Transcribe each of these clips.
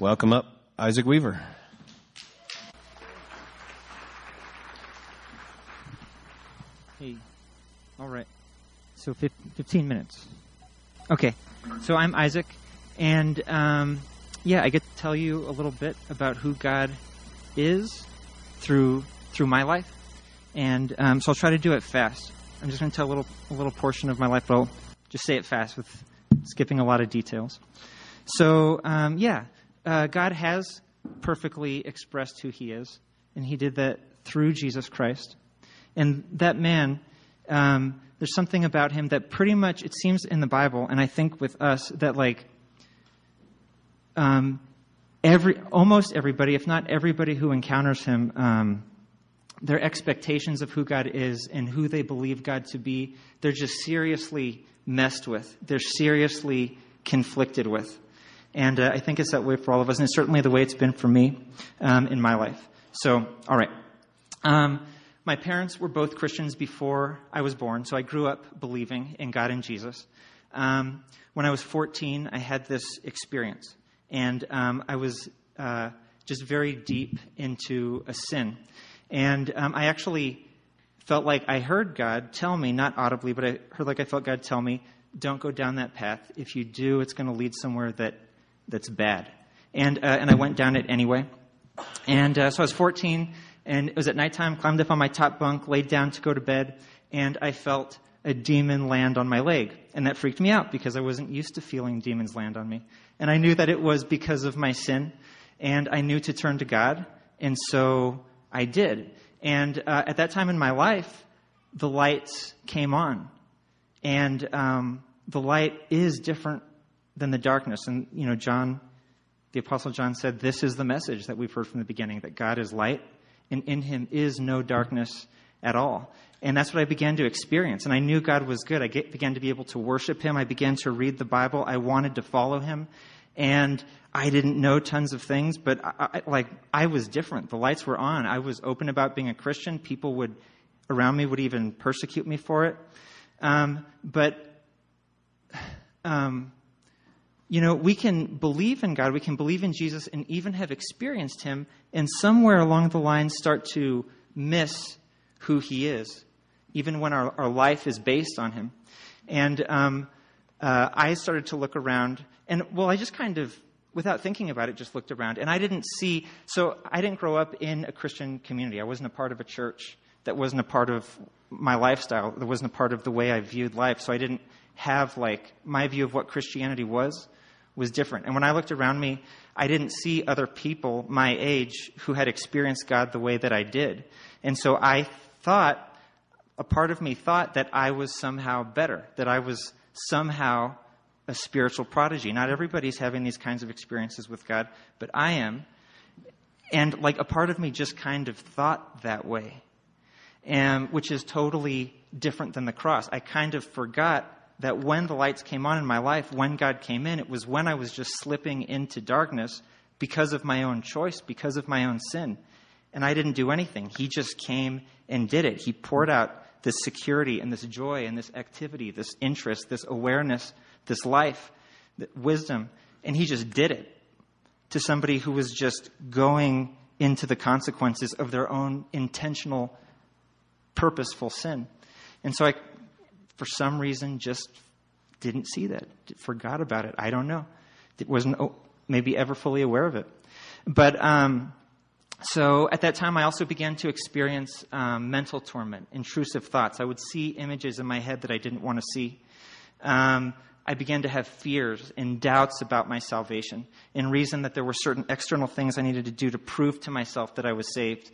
welcome up Isaac Weaver. Hey, all right. So fif- 15 minutes. Okay, so I'm Isaac, and um, yeah, I get to tell you a little bit about who God is through through my life, and um, so I'll try to do it fast. I'm just going to tell a little a little portion of my life, but I'll just say it fast with skipping a lot of details. So um, yeah, uh, God has perfectly expressed who He is, and He did that through Jesus Christ. And that man, um, there's something about him that pretty much it seems in the Bible, and I think with us that like um, every almost everybody, if not everybody who encounters him, um, their expectations of who God is and who they believe God to be, they're just seriously messed with. They're seriously conflicted with. And uh, I think it's that way for all of us, and it's certainly the way it's been for me um, in my life. So, all right. Um, my parents were both Christians before I was born, so I grew up believing in God and Jesus. Um, when I was 14, I had this experience, and um, I was uh, just very deep into a sin. And um, I actually felt like I heard God tell me, not audibly, but I heard like I felt God tell me, don't go down that path. If you do, it's going to lead somewhere that, that's bad. And, uh, and I went down it anyway. And uh, so I was 14 and it was at nighttime, climbed up on my top bunk, laid down to go to bed, and I felt a demon land on my leg. And that freaked me out because I wasn't used to feeling demons land on me. And I knew that it was because of my sin, and I knew to turn to God, and so I did. And uh, at that time in my life, the lights came on. And um, the light is different than the darkness. And, you know, John, the Apostle John said, This is the message that we've heard from the beginning that God is light and in him is no darkness at all. And that's what I began to experience. And I knew God was good. I get, began to be able to worship him. I began to read the Bible. I wanted to follow him. And I didn't know tons of things, but I, I, like I was different. The lights were on. I was open about being a Christian. People would around me would even persecute me for it. Um, but um, you know, we can believe in God, we can believe in Jesus, and even have experienced Him, and somewhere along the line start to miss who He is, even when our, our life is based on Him. And um, uh, I started to look around, and well, I just kind of, without thinking about it, just looked around, and I didn't see. So I didn't grow up in a Christian community. I wasn't a part of a church. That wasn't a part of my lifestyle. That wasn't a part of the way I viewed life. So I didn't have like my view of what Christianity was was different. And when I looked around me, I didn't see other people my age who had experienced God the way that I did. And so I thought, a part of me thought that I was somehow better, that I was somehow a spiritual prodigy. Not everybody's having these kinds of experiences with God, but I am. And like a part of me just kind of thought that way, and which is totally different than the cross. I kind of forgot that when the lights came on in my life, when God came in, it was when I was just slipping into darkness because of my own choice, because of my own sin. And I didn't do anything. He just came and did it. He poured out this security and this joy and this activity, this interest, this awareness, this life, wisdom. And he just did it to somebody who was just going into the consequences of their own intentional, purposeful sin. And so I for some reason, just didn't see that, forgot about it. I don't know. It wasn't oh, maybe ever fully aware of it. But um, so at that time, I also began to experience um, mental torment, intrusive thoughts. I would see images in my head that I didn't want to see. Um, I began to have fears and doubts about my salvation, and reason that there were certain external things I needed to do to prove to myself that I was saved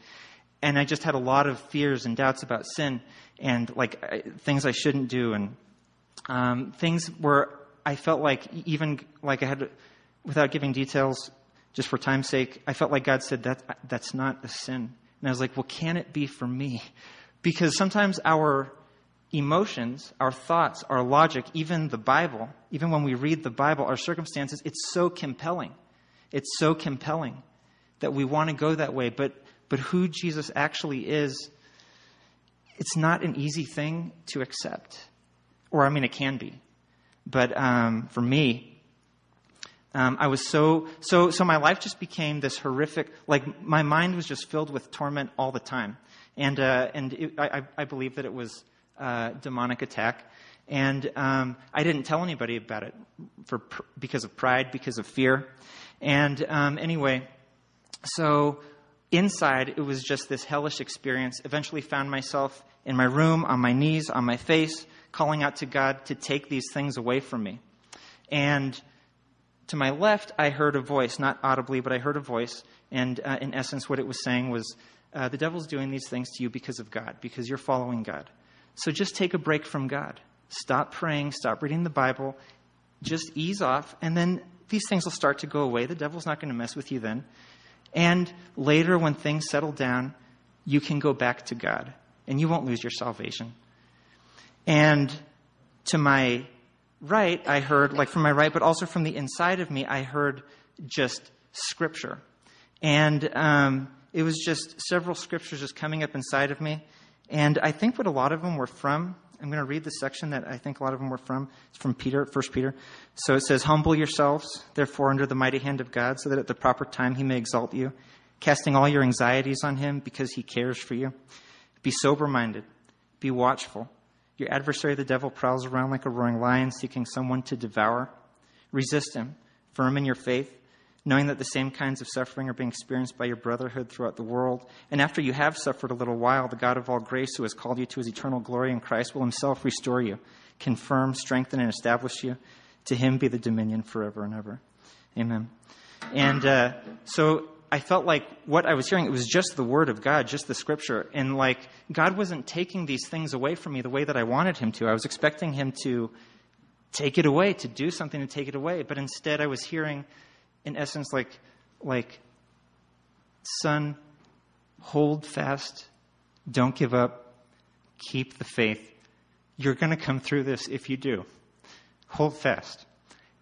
and I just had a lot of fears and doubts about sin and like I, things I shouldn't do and um, things where I felt like even like I had, without giving details, just for time's sake, I felt like God said that that's not a sin, and I was like, well, can it be for me? Because sometimes our emotions, our thoughts, our logic, even the Bible, even when we read the Bible, our circumstances, it's so compelling. It's so compelling that we want to go that way, but but who Jesus actually is, it's not an easy thing to accept. Or, I mean, it can be. But um, for me, Um, I was so, so, so my life just became this horrific, like my mind was just filled with torment all the time. And, uh, and it, I, I believe that it was uh, demonic attack. And um, I didn't tell anybody about it for, because of pride, because of fear. And um, anyway, so inside, it was just this hellish experience. Eventually, found myself in my room, on my knees, on my face, calling out to God to take these things away from me. And to my left, I heard a voice, not audibly, but I heard a voice. And uh, in essence, what it was saying was, uh, The devil's doing these things to you because of God, because you're following God. So just take a break from God. Stop praying, stop reading the Bible, just ease off, and then these things will start to go away. The devil's not going to mess with you then. And later, when things settle down, you can go back to God and you won't lose your salvation. And to my right, I heard, like from my right, but also from the inside of me, I heard just scripture. And um, it was just several scriptures just coming up inside of me. And I think what a lot of them were from, I'm going to read the section that I think a lot of them were from. It's from Peter, 1 Peter. So it says, Humble yourselves, therefore, under the mighty hand of God, so that at the proper time he may exalt you, casting all your anxieties on him because he cares for you. Be sober minded, be watchful. Your adversary, the devil, prowls around like a roaring lion, seeking someone to devour. Resist him, firm in your faith knowing that the same kinds of suffering are being experienced by your brotherhood throughout the world. And after you have suffered a little while, the God of all grace, who has called you to his eternal glory in Christ, will himself restore you, confirm, strengthen, and establish you. To him be the dominion forever and ever. Amen. And uh, so I felt like what I was hearing, it was just the word of God, just the scripture. And like God wasn't taking these things away from me the way that I wanted him to. I was expecting him to take it away, to do something to take it away. But instead, I was hearing in essence, like, like, son, hold fast, don't give up, keep the faith. You're going to come through this if you do. Hold fast.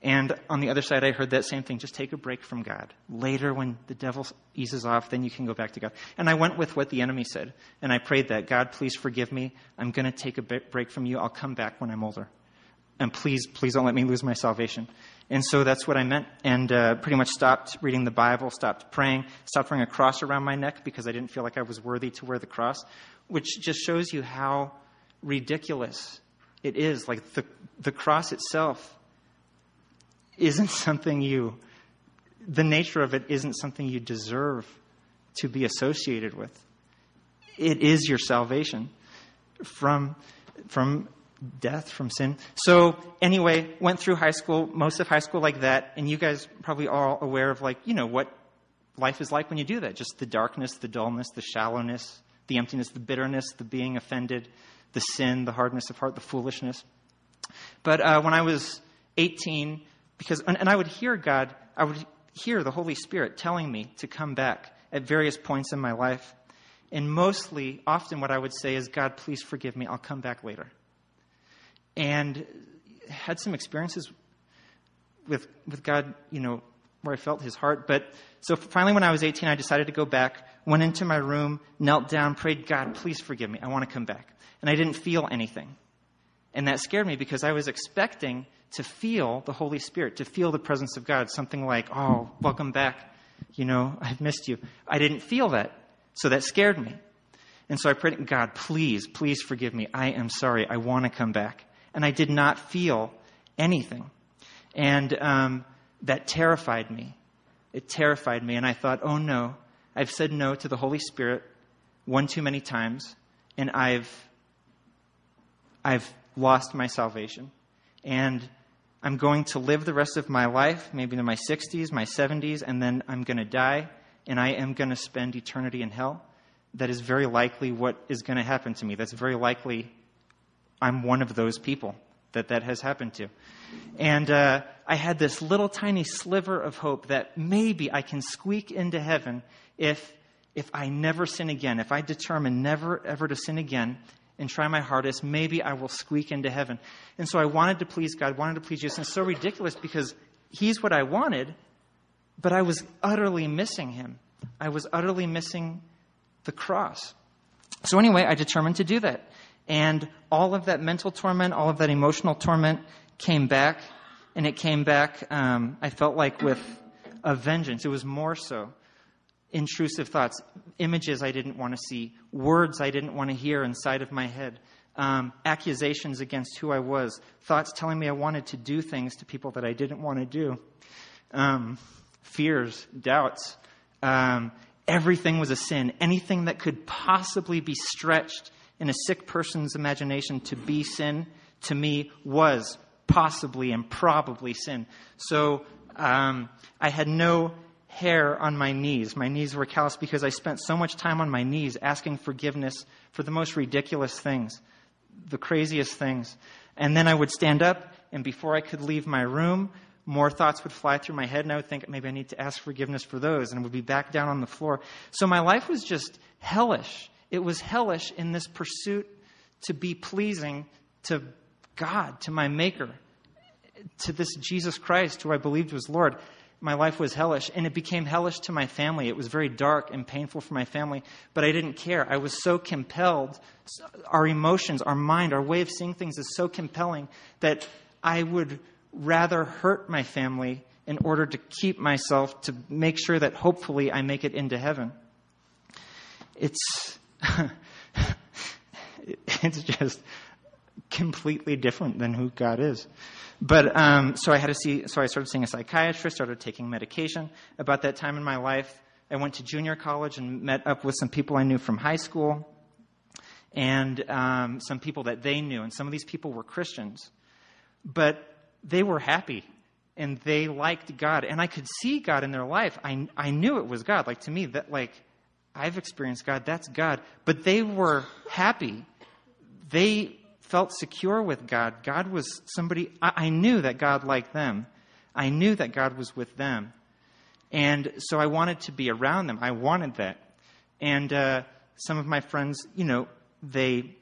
And on the other side, I heard that same thing. Just take a break from God. Later, when the devil eases off, then you can go back to God. And I went with what the enemy said. And I prayed that God, please forgive me. I'm going to take a break from you. I'll come back when I'm older. And please, please don't let me lose my salvation. And so that's what I meant, and uh, pretty much stopped reading the Bible, stopped praying, stopped wearing a cross around my neck because I didn't feel like I was worthy to wear the cross, which just shows you how ridiculous it is. Like the, the cross itself isn't something you, the nature of it isn't something you deserve to be associated with. It is your salvation from, from death from sin. So anyway, went through high school, most of high school like that, and you guys probably are all aware of like, you know, what life is like when you do that. Just the darkness, the dullness, the shallowness, the emptiness, the bitterness, the being offended, the sin, the hardness of heart, the foolishness. But uh, when I was 18, because, and, and I would hear God, I would hear the Holy Spirit telling me to come back at various points in my life. And mostly, often what I would say is, God, please forgive me. I'll come back later and had some experiences with with God, you know, where I felt His heart. But so finally, when I was 18, I decided to go back. Went into my room, knelt down, prayed, God, please forgive me. I want to come back. And I didn't feel anything, and that scared me because I was expecting to feel the Holy Spirit, to feel the presence of God. Something like, "Oh, welcome back. You know, I've missed you." I didn't feel that, so that scared me. And so I prayed, God, please, please forgive me. I am sorry. I want to come back and I did not feel anything. And um, that terrified me. It terrified me, and I thought, oh no, I've said no to the Holy Spirit one too many times, and I've I've lost my salvation. And I'm going to live the rest of my life, maybe in my 60s, my 70s, and then I'm going to die, and I am going to spend eternity in hell. That is very likely what is going to happen to me. That's very likely I'm one of those people that that has happened to. And uh, I had this little tiny sliver of hope that maybe I can squeak into heaven if, if I never sin again. If I determine never ever to sin again and try my hardest, maybe I will squeak into heaven. And so I wanted to please God, wanted to please Jesus. And it's so ridiculous because He's what I wanted, but I was utterly missing Him. I was utterly missing the cross. So anyway, I determined to do that. And all of that mental torment, all of that emotional torment came back. and it came back, um, I felt like with a vengeance. It was more so. Intrusive thoughts, images I didn't want to see, words I didn't want to hear inside of my head, um, accusations against who I was, thoughts telling me I wanted to do things to people that I didn't want to do, um, fears, doubts. Um, everything was a sin. Anything that could possibly be stretched in a sick person's imagination to be sin, to me, was possibly and probably sin. So um, I had no hair on my knees. My knees were calloused because I spent so much time on my knees asking forgiveness for the most ridiculous things, the craziest things. And then I would stand up, and before I could leave my room, more thoughts would fly through my head, and I would think maybe I need to ask forgiveness for those, and would be back down on the floor. So my life was just hellish. It was hellish in this pursuit to be pleasing to God, to my Maker, to this Jesus Christ who I believed was Lord. My life was hellish, and it became hellish to my family. It was very dark and painful for my family, but I didn't care. I was so compelled. Our emotions, our mind, our way of seeing things is so compelling that I would rather hurt my family in order to keep myself, to make sure that hopefully I make it into heaven. It's. it's just completely different than who God is. But um, so I had to see. So I started seeing a psychiatrist. Started taking medication. About that time in my life, I went to junior college and met up with some people I knew from high school, and um, some people that they knew. And some of these people were Christians, but they were happy and they liked God, and I could see God in their life. I I knew it was God. Like to me, that like I've experienced God. That's God. But they were happy. They felt secure with God. God was somebody, I, I knew that God liked them. I knew that God was with them. And so I wanted to be around them. I wanted that. And uh, some of my friends, you know, they,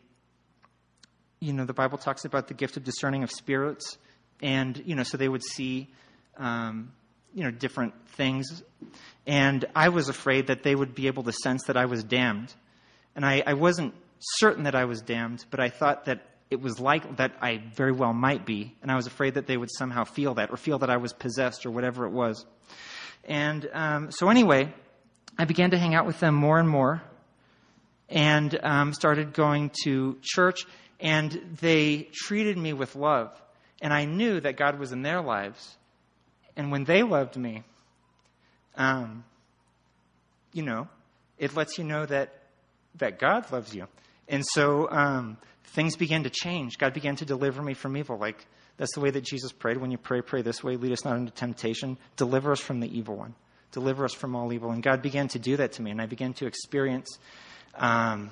you know, the Bible talks about the gift of discerning of spirits. And, you know, so they would see, um, you know, different things. And I was afraid that they would be able to sense that I was damned. And I, I wasn't certain that I was damned, but I thought that it was like that I very well might be, and I was afraid that they would somehow feel that or feel that I was possessed or whatever it was. And um, so, anyway, I began to hang out with them more and more and um, started going to church, and they treated me with love. And I knew that God was in their lives. And when they loved me, um, you know, it lets you know that, that God loves you. And so um, things began to change. God began to deliver me from evil. Like, that's the way that Jesus prayed. When you pray, pray this way lead us not into temptation, deliver us from the evil one, deliver us from all evil. And God began to do that to me, and I began to experience um,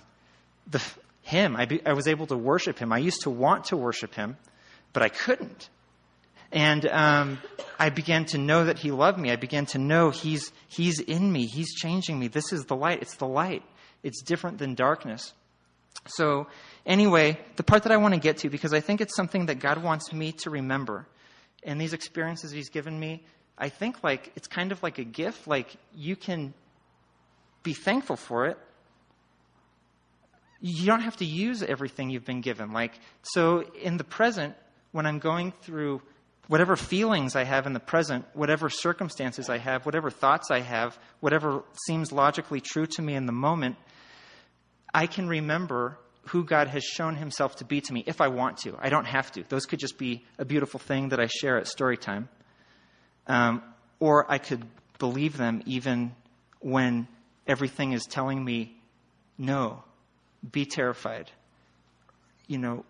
the, Him. I, be, I was able to worship Him. I used to want to worship Him, but I couldn't. And um, I began to know that He loved me. I began to know He's, He's in me. He's changing me. This is the light. It's the light. It's different than darkness. So, anyway, the part that I want to get to, because I think it's something that God wants me to remember. And these experiences He's given me, I think like it's kind of like a gift. Like you can be thankful for it. You don't have to use everything you've been given. Like so in the present, when I'm going through whatever feelings I have in the present, whatever circumstances I have, whatever thoughts I have, whatever seems logically true to me in the moment, I can remember who God has shown himself to be to me if I want to. I don't have to. Those could just be a beautiful thing that I share at story time. Um, or I could believe them even when everything is telling me, no, be terrified. You know,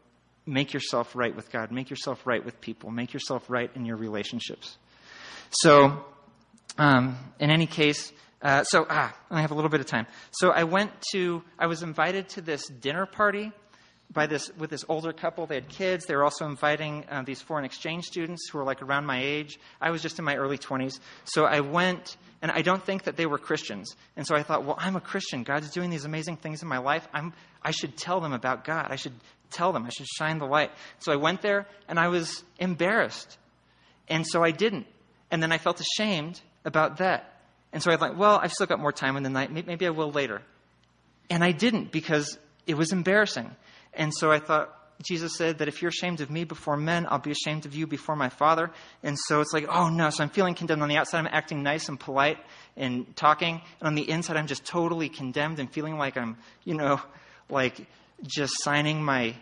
make yourself right with God, make yourself right with people, make yourself right in your relationships. So, um, in any case, uh, so, ah, I have a little bit of time. So I went to, I was invited to this dinner party by this, with this older couple. They had kids. They were also inviting uh, these foreign exchange students who were like around my age. I was just in my early 20s. So I went, and I don't think that they were Christians. And so I thought, well, I'm a Christian. God's doing these amazing things in my life. I'm, I should tell them about God. I should tell them. I should shine the light. So I went there, and I was embarrassed. And so I didn't. And then I felt ashamed about that. And so I thought, well, I've still got more time in the night. Maybe I will later. And I didn't because it was embarrassing. And so I thought, Jesus said that if you're ashamed of me before men, I'll be ashamed of you before my Father. And so it's like, oh no. So I'm feeling condemned. On the outside, I'm acting nice and polite and talking. And on the inside, I'm just totally condemned and feeling like I'm, you know, like just signing my,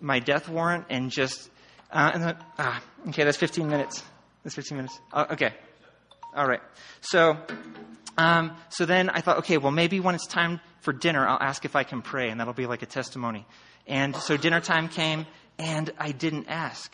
my death warrant and just, uh, and then, ah, okay, that's 15 minutes. That's 15 minutes. Uh, okay. All right. So, um, so then I thought, okay, well, maybe when it's time for dinner, I'll ask if I can pray, and that'll be like a testimony. And so dinner time came, and I didn't ask.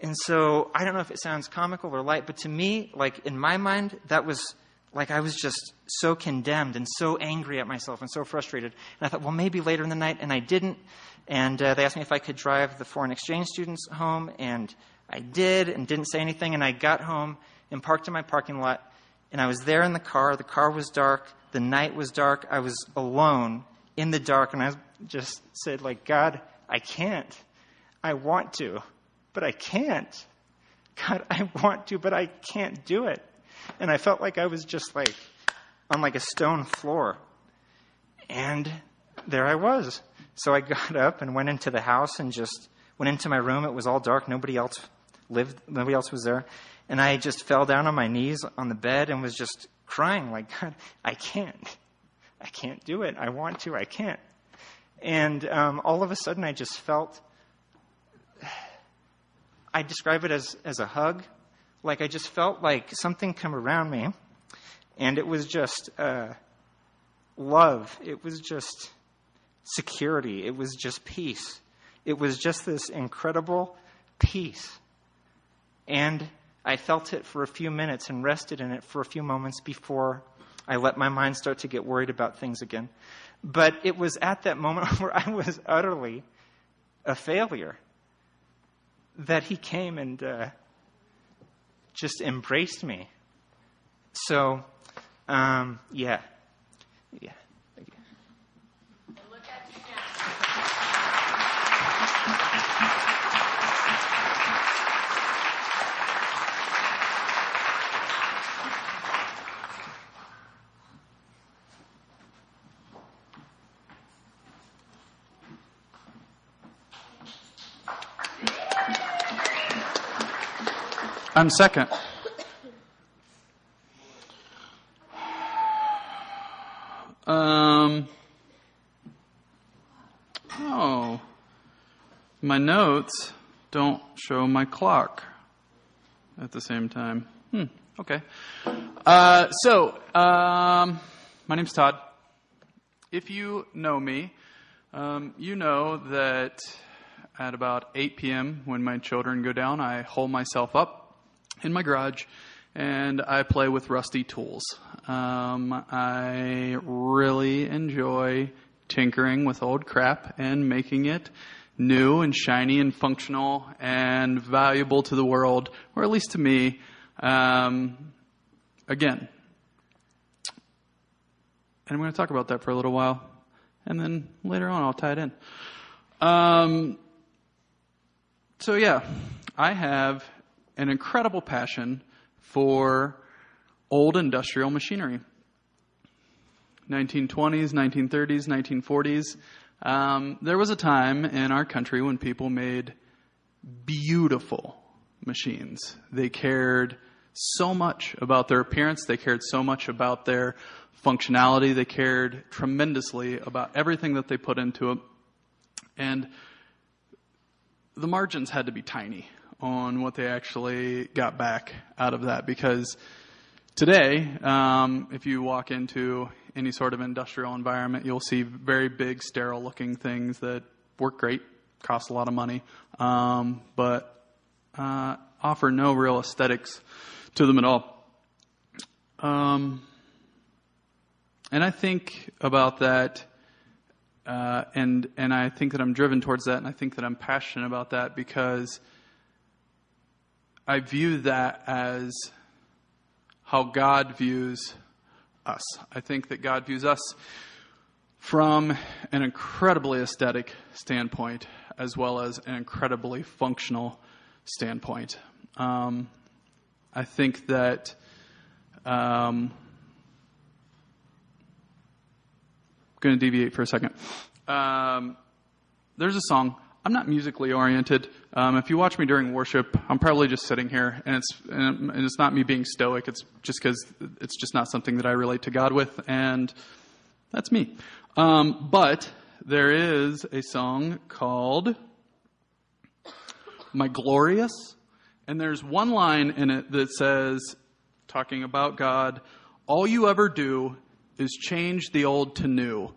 And so I don't know if it sounds comical or light, but to me, like in my mind, that was like I was just so condemned and so angry at myself and so frustrated. And I thought, well, maybe later in the night, and I didn't. And uh, they asked me if I could drive the foreign exchange students home, and I did, and didn't say anything. And I got home and parked in my parking lot, and I was there in the car. The car was dark. The night was dark. I was alone in the dark, and I just said, like, God, I can't. I want to, but I can't. God, I want to, but I can't do it. And I felt like I was just like on like a stone floor. And there I was. So I got up and went into the house and just went into my room. It was all dark. Nobody else lived, nobody else was there. And I just fell down on my knees on the bed and was just crying, like, God, I can't. I can't do it. I want to. I can't. And um, all of a sudden, I just felt. I describe it as, as a hug. Like I just felt like something come around me, and it was just uh, love. It was just security. It was just peace. It was just this incredible peace. And I felt it for a few minutes and rested in it for a few moments before I let my mind start to get worried about things again. But it was at that moment where I was utterly a failure that he came and uh, just embraced me. So, um, yeah. Yeah. I'm second. Um, oh, my notes don't show my clock at the same time. Hmm, okay. Uh, so, um, my name's Todd. If you know me, um, you know that at about 8 p.m., when my children go down, I hold myself up in my garage and I play with rusty tools. Um, I really enjoy tinkering with old crap and making it new and shiny and functional and valuable to the world, or at least to me. Um, again, and I'm going to talk about that for a little while, and then later on I'll tie it in. Um, so yeah, I have an incredible passion for old industrial machinery. 1920s, 1930s, 1940s. Um, there was a time in our country when people made beautiful machines. They cared so much about their appearance, they cared so much about their functionality, they cared tremendously about everything that they put into it. And the margins had to be tiny on what they actually got back out of that because today, um, if you walk into any sort of industrial environment, you'll see very big, sterile looking things that work great, cost a lot of money, um, but uh, offer no real aesthetics to them at all. Um, and I think about that, uh, and and I think that I'm driven towards that, and I think that I'm passionate about that because I view that as how God views us. I think that God views us from an incredibly aesthetic standpoint as well as an incredibly functional standpoint. Um, I think that um, I'm going to deviate for a second. Um, there's a song, I'm not musically oriented. Um, if you watch me during worship, I'm probably just sitting here, and it's and it's not me being stoic. It's just because it's just not something that I relate to God with, and that's me. Um, but there is a song called "My Glorious," and there's one line in it that says, talking about God, "All you ever do is change the old to new."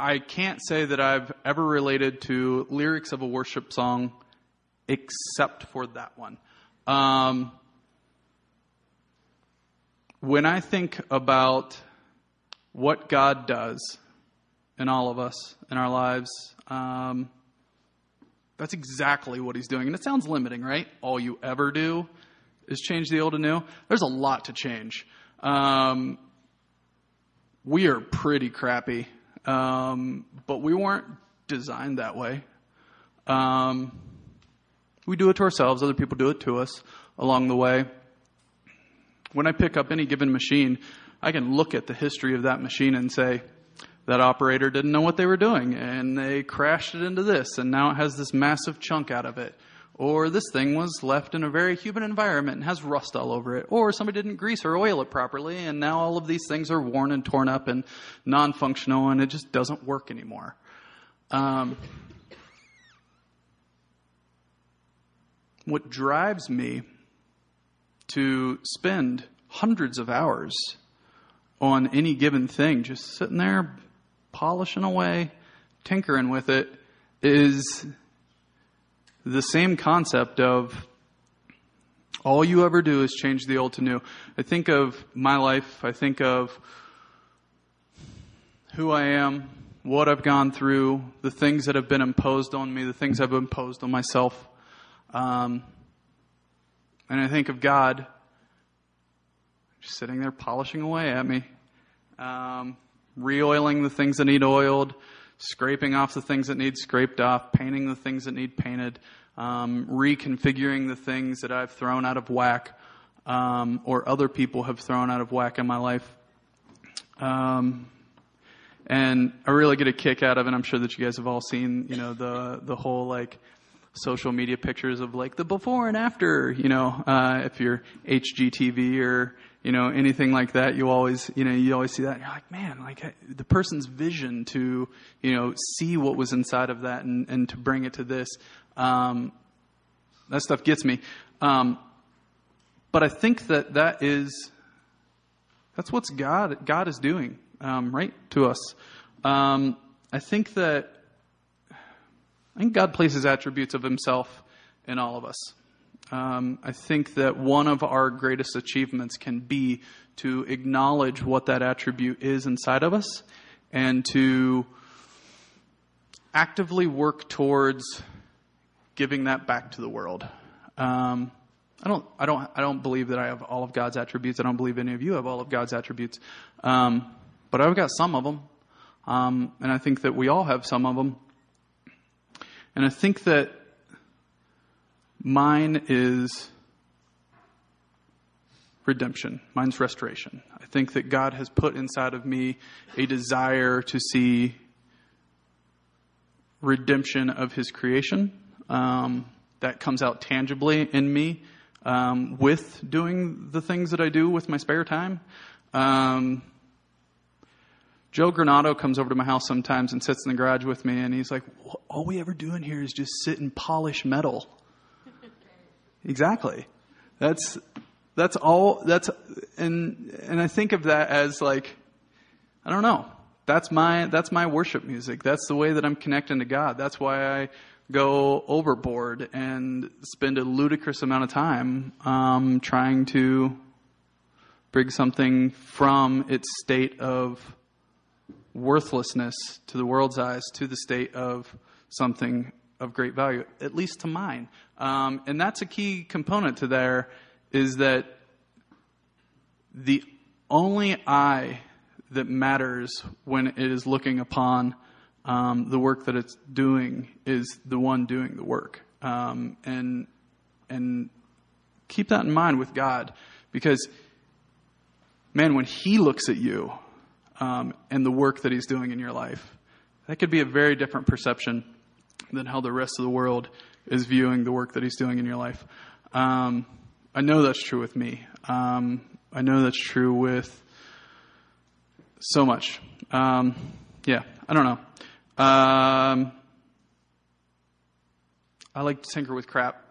I can't say that I've ever related to lyrics of a worship song except for that one. Um, when I think about what God does in all of us, in our lives, um, that's exactly what He's doing. And it sounds limiting, right? All you ever do is change the old and new. There's a lot to change. Um, we are pretty crappy um, but we weren't designed that way. Um, we do it to ourselves, other people do it to us along the way. When I pick up any given machine, I can look at the history of that machine and say, that operator didn't know what they were doing and they crashed it into this and now it has this massive chunk out of it. Or this thing was left in a very humid environment and has rust all over it. Or somebody didn't grease or oil it properly and now all of these things are worn and torn up and non functional and it just doesn't work anymore. Um, what drives me to spend hundreds of hours on any given thing, just sitting there polishing away, tinkering with it, is the same concept of all you ever do is change the old to new. I think of my life, I think of who I am, what I've gone through, the things that have been imposed on me, the things I've imposed on myself. Um, and I think of God just sitting there polishing away at me, um, re-oiling the things that need oiled, scraping off the things that need scraped off, painting the things that need painted, um, reconfiguring the things that I've thrown out of whack um, or other people have thrown out of whack in my life. Um, and I really get a kick out of it. I'm sure that you guys have all seen, you know, the the whole like social media pictures of like the before and after. You know, uh, if you're HGTV or you know anything like that, you always you know you always see that. And you're like, man, like the person's vision to you know see what was inside of that and and to bring it to this. Um, that stuff gets me. Um, but I think that that is that's what's God God is doing um, right to us. Um, I think that I think God places attributes of Himself in all of us. Um, I think that one of our greatest achievements can be to acknowledge what that attribute is inside of us and to actively work towards giving that back to the world. Um, I don't, I don't, I don't believe that I have all of God's attributes. I don't believe any of you have all of God's attributes, um, but I've got some of them, um, and I think that we all have some of them. And I think that mine is redemption. Mine's restoration. I think that God has put inside of me a desire to see redemption of His creation um, that comes out tangibly in me um, with doing the things that I do with my spare time. Um, Joe Granado comes over to my house sometimes and sits in the garage with me, and he's like, "All we ever do in here is just sit and polish metal." exactly. That's that's all. That's and and I think of that as like, I don't know. That's my that's my worship music. That's the way that I'm connecting to God. That's why I go overboard and spend a ludicrous amount of time um, trying to bring something from its state of worthlessness to the world's eyes to the state of something of great value, at least to mine. Um, and that's a key component to there is that the only eye that matters when it is looking upon um, the work that it's doing is the one doing the work. Um, and and keep that in mind with God, because man, when He looks at you um, and the work that He's doing in your life, that could be a very different perception than how the rest of the world is viewing the work that He's doing in your life. Um, I know that's true with me. Um, I know that's true with so much. Um, yeah, I don't know. Um, I like to tinker with crap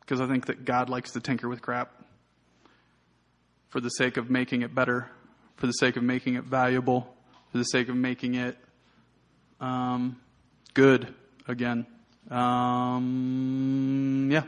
because I think that God likes to tinker with crap for the sake of making it better, for the sake of making it valuable, for the sake of making it um, good again. Um, yeah.